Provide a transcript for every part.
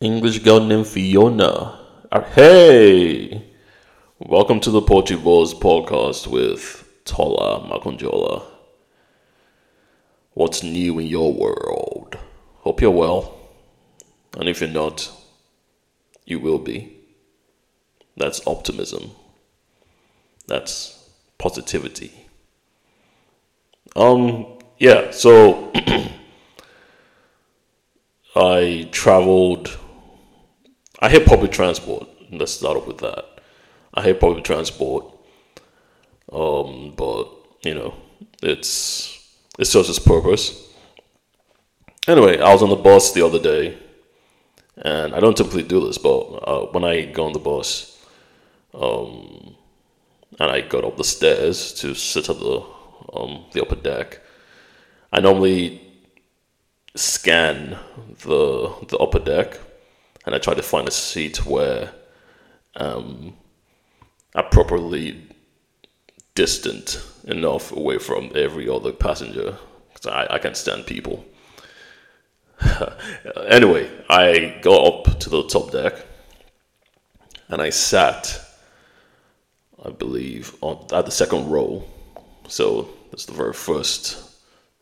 English girl named Fiona. Uh, hey! Welcome to the Poetry Bores podcast with Tola Makonjola. What's new in your world? Hope you're well. And if you're not, you will be. That's optimism. That's positivity. Um, yeah, so I traveled. I hate public transport. Let's start off with that. I hate public transport. Um, but you know, it's it serves its purpose. Anyway, I was on the bus the other day, and I don't typically do this, but uh, when I go on the bus, um, and I got up the stairs to sit at the um, the upper deck, I normally scan the the upper deck, and I tried to find a seat where um, I'm properly distant enough away from every other passenger because I, I can't stand people. anyway, I got up to the top deck and I sat, I believe, on, at the second row. So that's the very first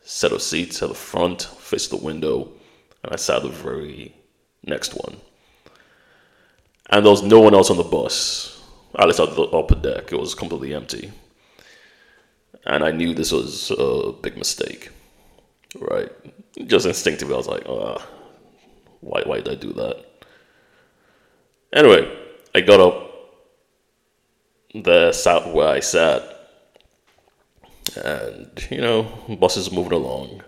set of seats at the front, face the window, and I sat the very next one. And there was no one else on the bus, at least at the upper deck. It was completely empty. And I knew this was a big mistake, right? Just instinctively, I was like, uh, why, why did I do that? Anyway, I got up there, sat where I sat, and you know, bus is moving along,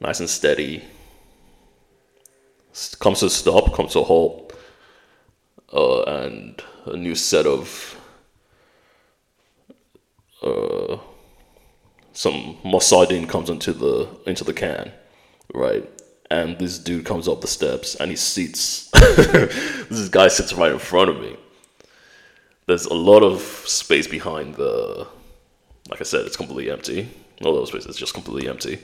nice and steady. Comes to a stop, comes to a halt, uh, and a new set of uh, some more sardine comes into the into the can, right? And this dude comes up the steps and he seats. this guy sits right in front of me. There's a lot of space behind the like I said, it's completely empty. All those spaces just completely empty.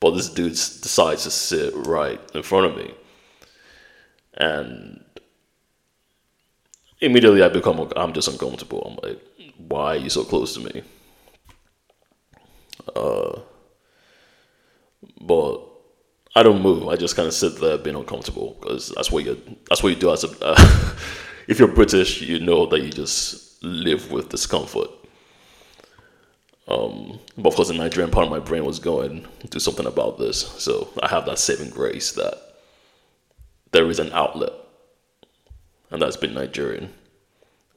But this dude decides to sit right in front of me. And immediately I become, I'm just uncomfortable. I'm like, why are you so close to me? Uh, but I don't move. I just kind of sit there being uncomfortable because that's what you that's what you do as a. Uh, if you're British, you know that you just live with discomfort. Um, but of course, the Nigerian part of my brain was going do something about this. So I have that saving grace that there is an outlet, and that's been Nigerian.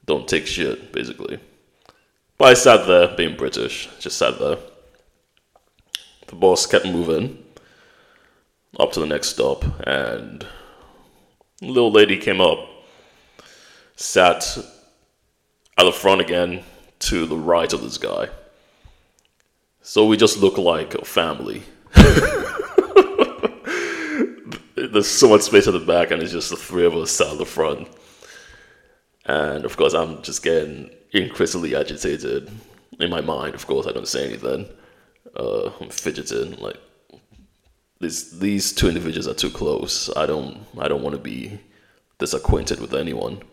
Don't take shit, basically. But I sat there, being British, just sat there. The boss kept moving up to the next stop, and a little lady came up, sat at the front again to the right of this guy so we just look like a family. There's so much space at the back, and it's just the three of us sat at the front. And of course, I'm just getting increasingly agitated in my mind. Of course, I don't say anything. Uh, I'm fidgeting like these. These two individuals are too close. I don't. I don't want to be disacquainted with anyone.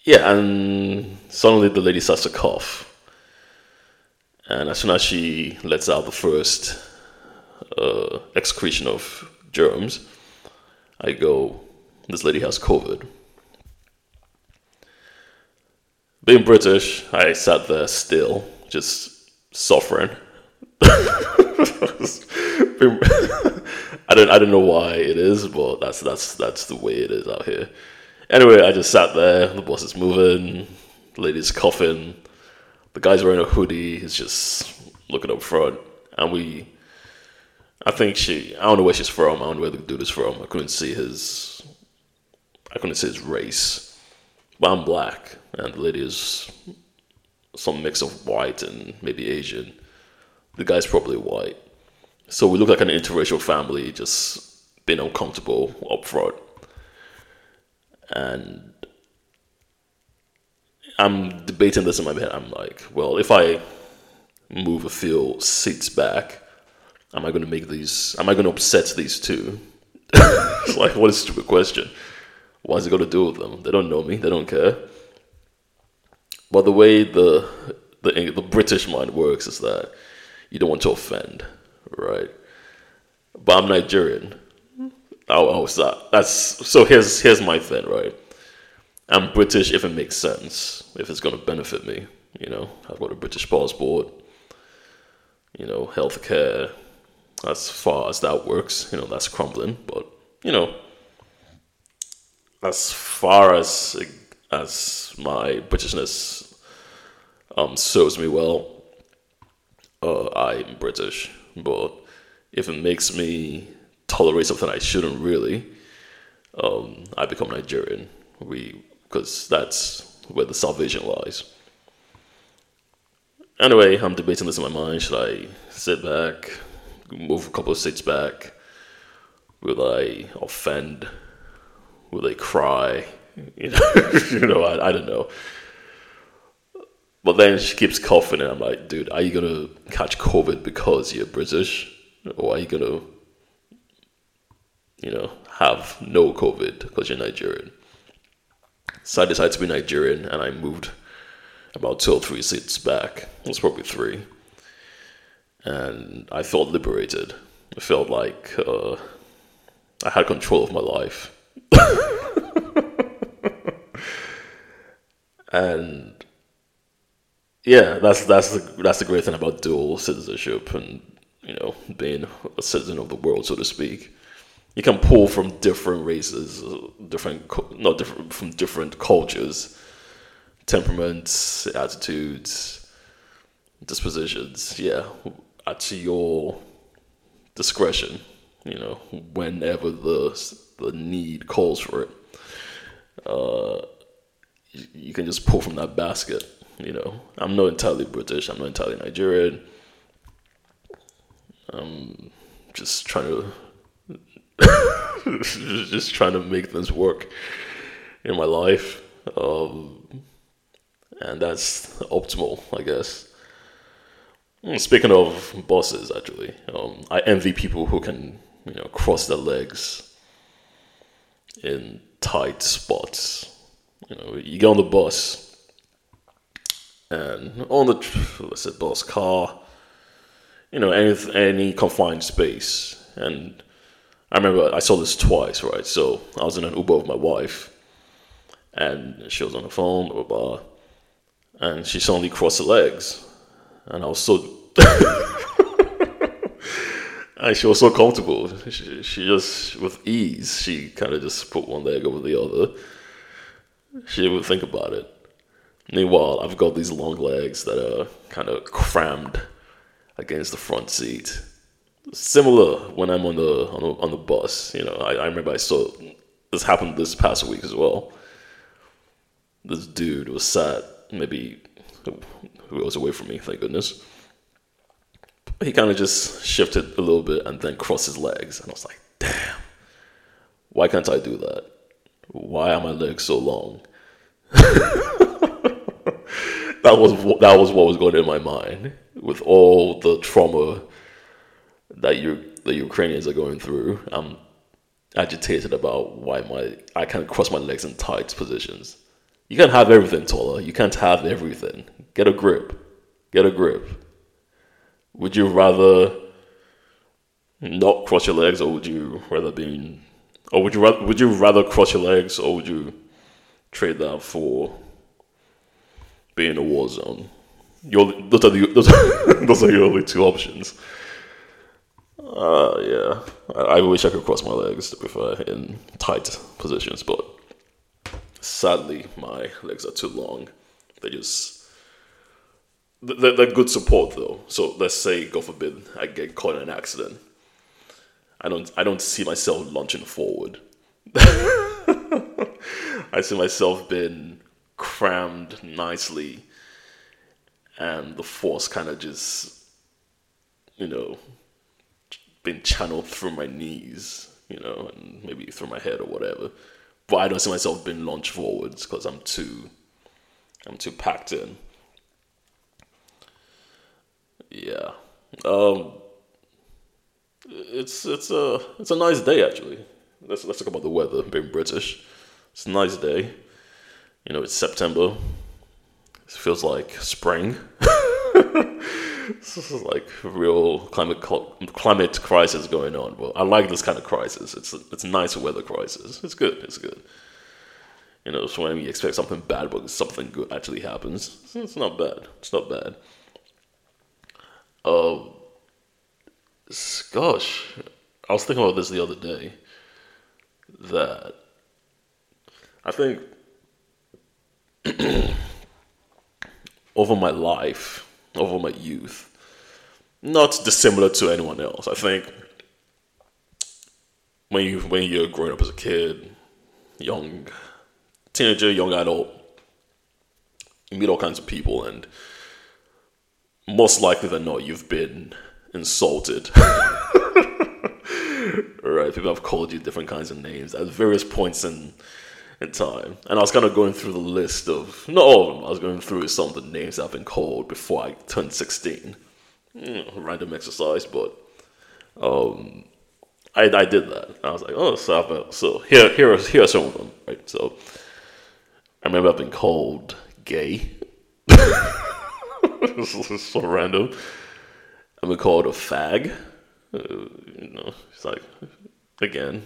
Yeah, and suddenly the lady starts to cough. And as soon as she lets out the first uh, excretion of germs, I go, This lady has COVID. Being British, I sat there still, just suffering. I don't I don't know why it is, but that's that's that's the way it is out here. Anyway, I just sat there. The boss is moving. The lady's coughing. The guy's wearing a hoodie. He's just looking up front. And we, I think she, I don't know where she's from. I don't know where the dude is from. I couldn't see his, I couldn't say his race. But I'm black. And the lady is some mix of white and maybe Asian. The guy's probably white. So we look like an interracial family just being uncomfortable up front and I'm debating this in my head. I'm like, well, if I move a few seats back, am I going to make these? Am I going to upset these two? it's like what a stupid question. What's it got to do with them? They don't know me. They don't care. But the way the the the British mind works is that you don't want to offend, right? But I'm Nigerian. Oh, oh, so that's so. Here's here's my thing, right? I'm British if it makes sense, if it's going to benefit me. You know, I've got a British passport. You know, healthcare. As far as that works, you know, that's crumbling. But you know, as far as as my Britishness um, serves me well, uh, I'm British. But if it makes me tolerate something I shouldn't really, um, I become Nigerian. We because that's where the salvation lies. Anyway, I'm debating this in my mind. Should I sit back, move a couple of seats back? Will I offend? Will they cry? You know, you know, I, I don't know. But then she keeps coughing, and I'm like, dude, are you gonna catch COVID because you're British, or are you gonna, you know, have no COVID because you're Nigerian? So I decided to be Nigerian, and I moved about two or three seats back. It was probably three, and I felt liberated. I felt like uh, I had control of my life. and yeah, that's that's the that's the great thing about dual citizenship and you know being a citizen of the world, so to speak. You can pull from different races, different not different from different cultures, temperaments, attitudes, dispositions. Yeah, at your discretion. You know, whenever the the need calls for it. Uh, you can just pull from that basket. You know, I'm not entirely British. I'm not entirely Nigerian. I'm just trying to just trying to make things work in my life, um, and that's optimal, I guess. Hmm, speaking of bosses, actually, um, I envy people who can, you know, cross their legs in tight spots. You know, you get on the bus, and on the let's say bus car, you know, any any confined space. And I remember I saw this twice, right? So I was in an Uber with my wife, and she was on the phone, blah blah, blah and she suddenly crossed her legs, and I was so. and she was so comfortable. She, she just, with ease, she kind of just put one leg over the other. She didn't think about it. Meanwhile, I've got these long legs that are kind of crammed against the front seat. Similar when I'm on the on the, on the bus. You know, I, I remember I saw this happened this past week as well. This dude was sat maybe who was away from me, thank goodness he kind of just shifted a little bit and then crossed his legs. And I was like, damn, why can't I do that? Why are my legs so long? that was that was what was going in my mind with all the trauma that you the Ukrainians are going through. I'm agitated about why my I can't cross my legs in tight positions. You can't have everything, Tola. You can't have everything. Get a grip. Get a grip. Would you rather not cross your legs, or would you rather be, or would you rather would you rather cross your legs, or would you trade that for being in a war zone? Your, those are the those, those are your only two options. Uh, yeah, I, I, wish I could cross my legs to prefer in tight positions, but sadly my legs are too long. They just they're, they're good support though. So let's say, God forbid, I get caught in an accident. I don't I don't see myself launching forward. I see myself being crammed nicely and the force kind of just you know being channeled through my knees, you know, and maybe through my head or whatever. But I don't see myself being launched forwards because I'm too I'm too packed in. Yeah. Um, it's it's a it's a nice day actually. Let's let's talk about the weather. Being British, it's a nice day. You know, it's September. It feels like spring. this is like real climate climate crisis going on. But I like this kind of crisis. It's it's nice weather crisis. It's good. It's good. You know, it's when you expect something bad, but something good actually happens. It's not bad. It's not bad. Um, gosh, I was thinking about this the other day. That I think over my life, over my youth, not dissimilar to anyone else. I think when you when you're growing up as a kid, young teenager, young adult, you meet all kinds of people, and most likely than not, you've been insulted. right? People have called you different kinds of names at various points in in time. And I was kind of going through the list of not all of them. I was going through some of the names I've been called before I turned sixteen. You random exercise, but um, I I did that. I was like, oh, so so here here are, here are some of them, right? So I remember I've been called gay. this is so random. I've call it a fag. Uh, you know, it's like again,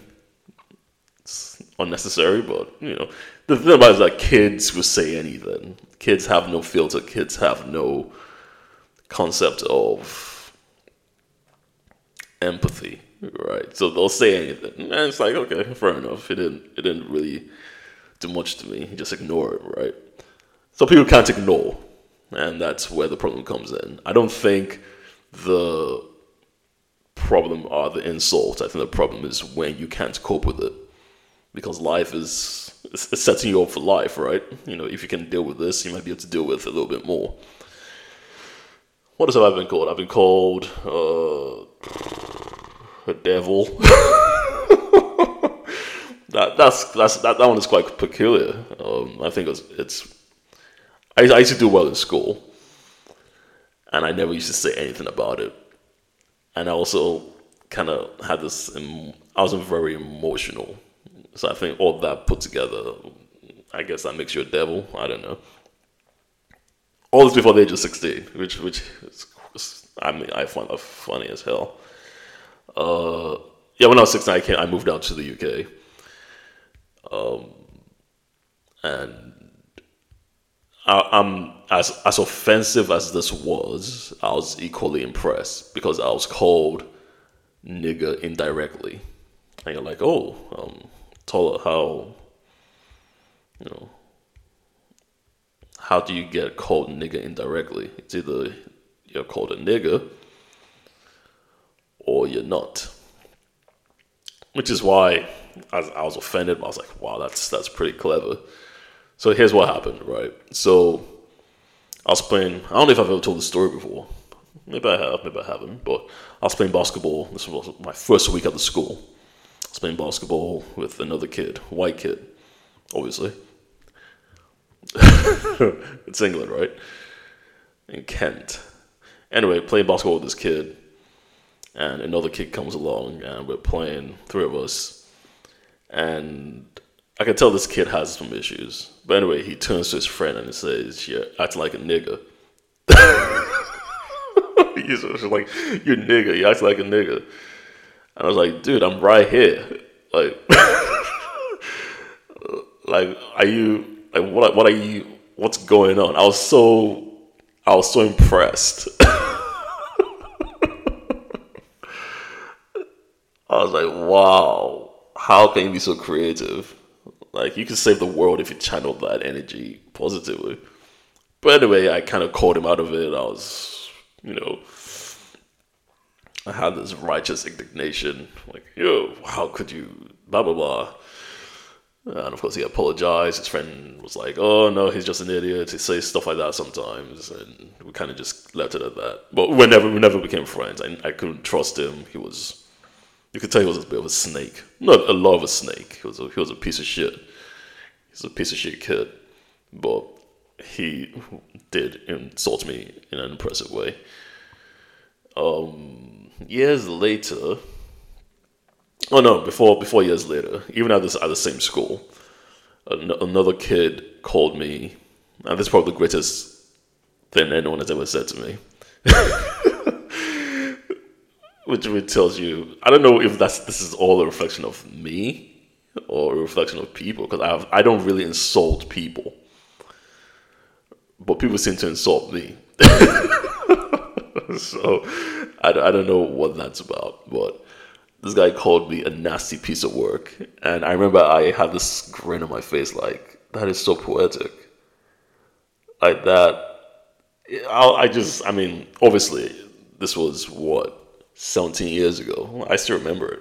it's unnecessary, but you know, the thing about it is that kids will say anything. Kids have no filter. Kids have no concept of empathy, right? So they'll say anything, and it's like, okay, fair enough. It didn't. It didn't really do much to me. Just ignore it, right? So people can't ignore, and that's where the problem comes in. I don't think the problem are the insults. I think the problem is when you can't cope with it because life is it's setting you up for life, right? You know, if you can deal with this, you might be able to deal with it a little bit more. What else have I been called? I've been called uh, a devil. that that's that's that, that one is quite peculiar. Um, I think it's, it's I, used to do well in school, and I never used to say anything about it. And I also kind of had this. I wasn't very emotional, so I think all that put together, I guess that makes you a devil. I don't know. All this before the age of sixteen, which which is, I mean I find that funny as hell. Uh, yeah, when I was sixteen, I came, I moved out to the UK um, and Am as as offensive as this was, I was equally impressed because I was called nigger indirectly, and you're like, oh, um, tell how, you know, how do you get called nigger indirectly? It's either you're called a nigger or you're not, which is why I, I was offended. But I was like, wow, that's that's pretty clever. So here's what happened, right? So I was playing. I don't know if I've ever told this story before. Maybe I have, maybe I haven't. But I was playing basketball. This was my first week at the school. I was playing basketball with another kid, white kid, obviously. it's England, right? In Kent. Anyway, playing basketball with this kid, and another kid comes along, and we're playing, three of us, and I can tell this kid has some issues. But anyway, he turns to his friend and he says, "Yeah, acting like a nigga." He's like, "You're nigga. You act like a nigga." And I was like, "Dude, I'm right here. Like, like, are you like what? What are you? What's going on?" I was so, I was so impressed. I was like, "Wow." how can you be so creative? Like you can save the world if you channel that energy positively. But anyway, I kind of called him out of it. I was, you know, I had this righteous indignation, like, yo, how could you, blah blah blah. And of course, he apologized. His friend was like, "Oh no, he's just an idiot. He says stuff like that sometimes," and we kind of just left it at that. But we never, we never became friends. I, I couldn't trust him. He was you could tell he was a bit of a snake. Not a lot of a snake. He was a, he was a piece of shit. He's a piece of shit kid. But he did insult me in an impressive way. Um, years later, Oh no, before before years later, even at this at the same school, an- another kid called me, and this is probably the greatest thing anyone has ever said to me. Which tells you, I don't know if that's this is all a reflection of me or a reflection of people because I have, I don't really insult people, but people seem to insult me. so I, I don't know what that's about, but this guy called me a nasty piece of work, and I remember I had this grin on my face, like that is so poetic, like that. I, I just, I mean, obviously, this was what 17 years ago. I still remember it.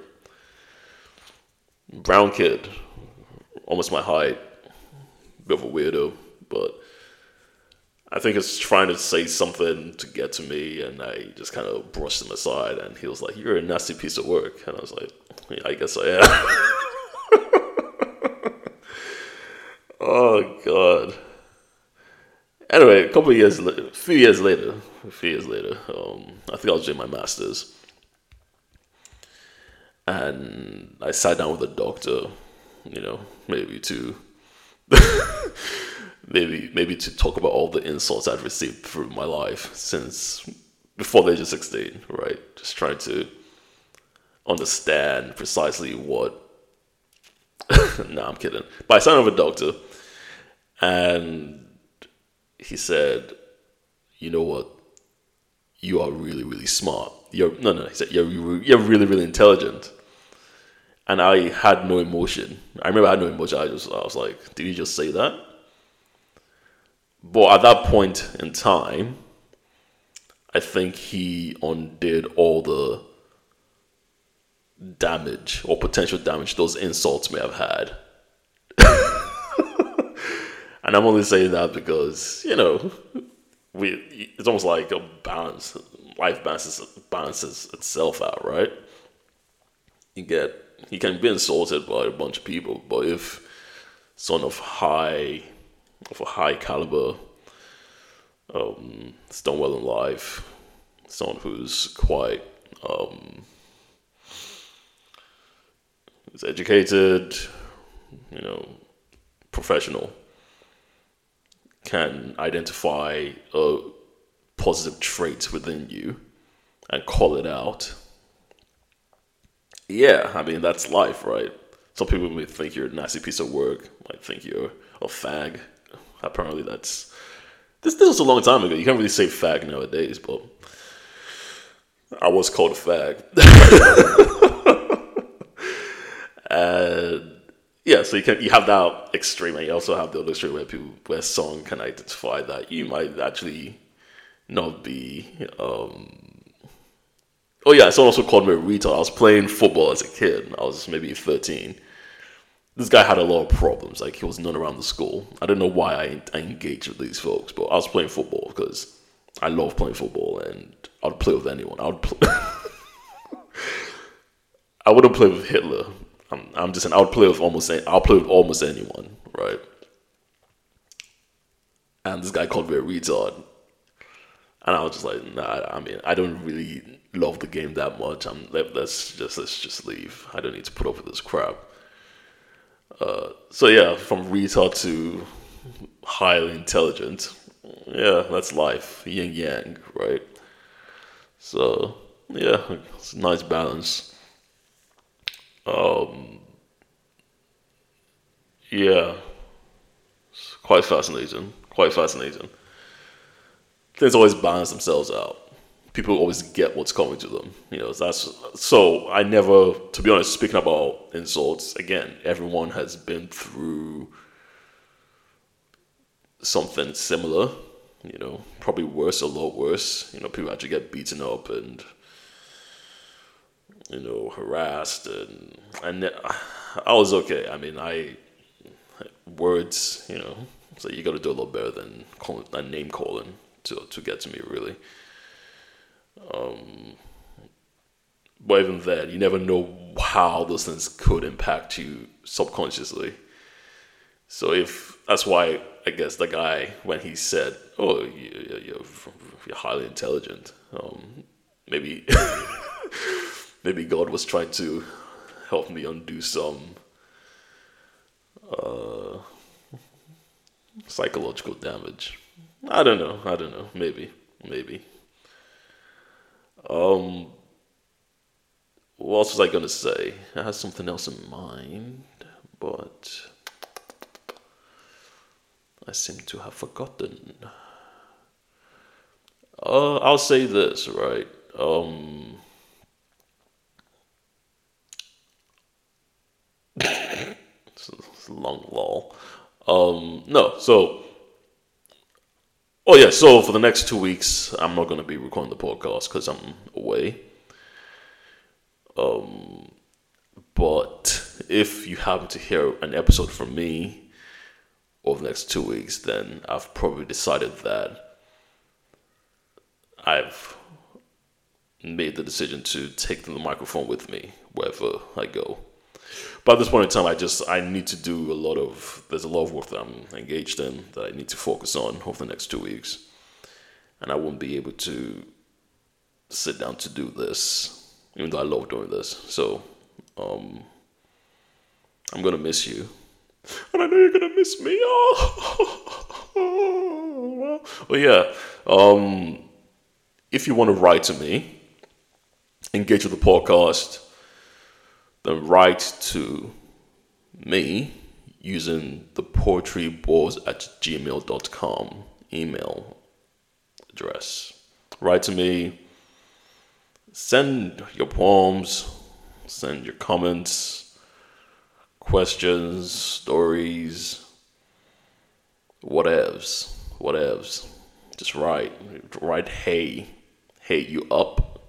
Brown kid, almost my height, bit of a weirdo, but I think it's trying to say something to get to me, and I just kind of brushed him aside. And he was like, "You're a nasty piece of work," and I was like, yeah, "I guess I am." oh God. Anyway, a couple years, a few years later, a few years later, um, I think I was doing my masters, and I sat down with a doctor, you know, maybe to maybe maybe to talk about all the insults I've received through my life since before the age of sixteen, right? Just trying to understand precisely what. no, I'm kidding. But I signed with a doctor, and he said, "You know what? You are really, really smart. You're no, no." He said, "You're you're really, really intelligent." And I had no emotion. I remember I had no emotion. I just I was like, "Did you just say that?" But at that point in time, I think he undid all the damage or potential damage those insults may have had. and I'm only saying that because, you know, we it's almost like a balance. Life balances balances itself out, right? You get you can be insulted by a bunch of people, but if son of high of a high caliber, um, it's done well in life, someone who's quite um, is educated, you know, professional, can identify a positive trait within you and call it out. Yeah, I mean that's life, right? Some people may think you're a nasty piece of work, might think you're a fag. Apparently, that's this. This was a long time ago. You can't really say fag nowadays, but I was called a fag. and yeah, so you can you have that extreme, and you also have the other extreme where people where someone can identify that you might actually not be. Um, oh yeah, someone also called me a retard. I was playing football as a kid. I was maybe thirteen this guy had a lot of problems. Like he was known around the school. I don't know why I, I engaged with these folks, but I was playing football because I love playing football, and I'd play with anyone. I would. Play I wouldn't play with Hitler. I'm, I'm just saying I would play with almost. I'll play with almost anyone, right? And this guy called me a retard, and I was just like, nah. I mean, I don't really love the game that much. I'm let's just let's just leave. I don't need to put up with this crap. Uh, so yeah, from retard to highly intelligent. Yeah, that's life, yin yang, right? So yeah, it's a nice balance. Um, yeah, it's quite fascinating. Quite fascinating. Things always balance themselves out people always get what's coming to them. You know, that's so I never, to be honest, speaking about insults, again, everyone has been through something similar, you know, probably worse, a lot worse. You know, people actually get beaten up and, you know, harassed and, and uh, I was okay. I mean, I, words, you know, so you got to do a lot better than calling, name calling to, to get to me, really. Um, but even then, you never know how those things could impact you subconsciously. So if that's why I guess the guy when he said, "Oh, you, you're, you're highly intelligent," um, maybe maybe God was trying to help me undo some uh, psychological damage. I don't know. I don't know. Maybe. Maybe. Um, what else was I gonna say? I had something else in mind, but I seem to have forgotten. Uh, I'll say this, right? Um, a long lull. Um, no, so Oh yeah, so for the next two weeks, I'm not going to be recording the podcast because I'm away. Um, but if you happen to hear an episode from me over the next two weeks, then I've probably decided that I've made the decision to take the microphone with me wherever I go. But at this point in time, I just I need to do a lot of there's a lot of work that I'm engaged in that I need to focus on over the next two weeks, and I won't be able to sit down to do this, even though I love doing this. So, um, I'm gonna miss you, and I know you're gonna miss me. Oh, well, yeah. Um, if you want to write to me, engage with the podcast then write to me using the poetrybores at gmail.com email address. Write to me, send your poems, send your comments, questions, stories, whatevs, whatevs. Just write, write hey, hey you up,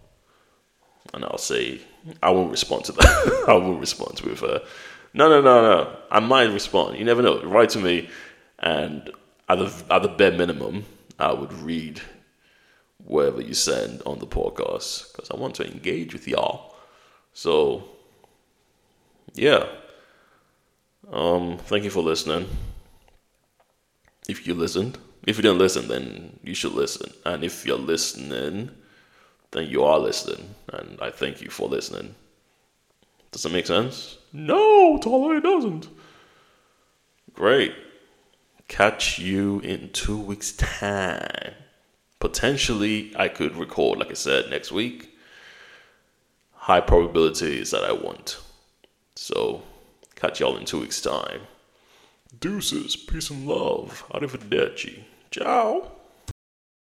and I'll say I won't respond to that. I won't respond with uh, no, no, no, no. I might respond. You never know. Write to me, and at the at the bare minimum, I would read whatever you send on the podcast because I want to engage with y'all. So, yeah. Um, thank you for listening. If you listened, if you didn't listen, then you should listen. And if you're listening, then you are listening. And I thank you for listening. Does that make sense? No, Tola, it doesn't. Great. Catch you in two weeks' time. Potentially, I could record, like I said, next week. High probability is that I won't. So, catch y'all in two weeks' time. Deuces, peace and love. Arrivederci. Ciao.